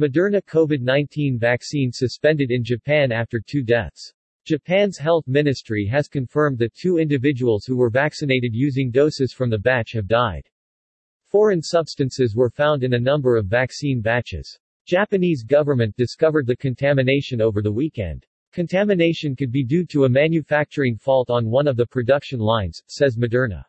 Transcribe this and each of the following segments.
Moderna COVID-19 vaccine suspended in Japan after two deaths. Japan's health ministry has confirmed that two individuals who were vaccinated using doses from the batch have died. Foreign substances were found in a number of vaccine batches. Japanese government discovered the contamination over the weekend. Contamination could be due to a manufacturing fault on one of the production lines, says Moderna.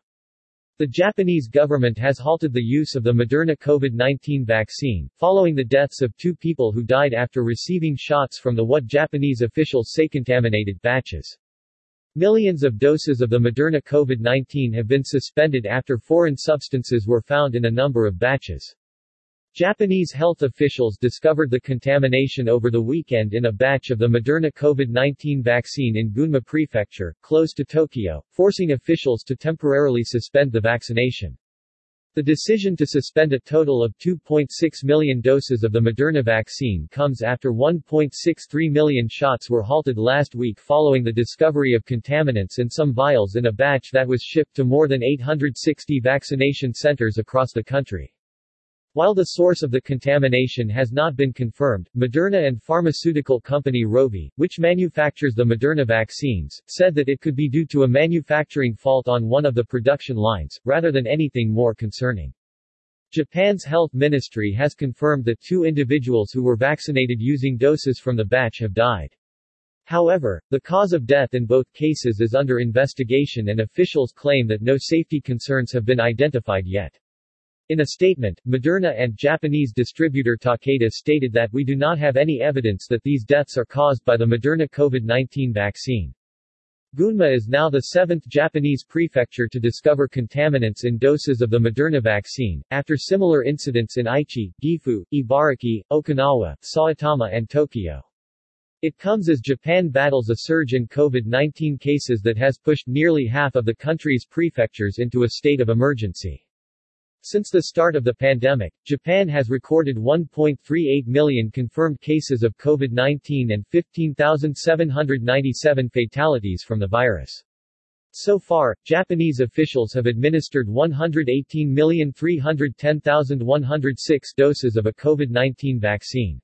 The Japanese government has halted the use of the Moderna COVID-19 vaccine, following the deaths of two people who died after receiving shots from the what Japanese officials say contaminated batches. Millions of doses of the Moderna COVID-19 have been suspended after foreign substances were found in a number of batches. Japanese health officials discovered the contamination over the weekend in a batch of the Moderna COVID-19 vaccine in Gunma Prefecture, close to Tokyo, forcing officials to temporarily suspend the vaccination. The decision to suspend a total of 2.6 million doses of the Moderna vaccine comes after 1.63 million shots were halted last week following the discovery of contaminants in some vials in a batch that was shipped to more than 860 vaccination centers across the country. While the source of the contamination has not been confirmed, Moderna and pharmaceutical company Rovi, which manufactures the Moderna vaccines, said that it could be due to a manufacturing fault on one of the production lines, rather than anything more concerning. Japan's health ministry has confirmed that two individuals who were vaccinated using doses from the batch have died. However, the cause of death in both cases is under investigation and officials claim that no safety concerns have been identified yet. In a statement, Moderna and Japanese distributor Takeda stated that we do not have any evidence that these deaths are caused by the Moderna COVID-19 vaccine. Gunma is now the seventh Japanese prefecture to discover contaminants in doses of the Moderna vaccine, after similar incidents in Aichi, Gifu, Ibaraki, Okinawa, Saitama and Tokyo. It comes as Japan battles a surge in COVID-19 cases that has pushed nearly half of the country's prefectures into a state of emergency. Since the start of the pandemic, Japan has recorded 1.38 million confirmed cases of COVID-19 and 15,797 fatalities from the virus. So far, Japanese officials have administered 118,310,106 doses of a COVID-19 vaccine.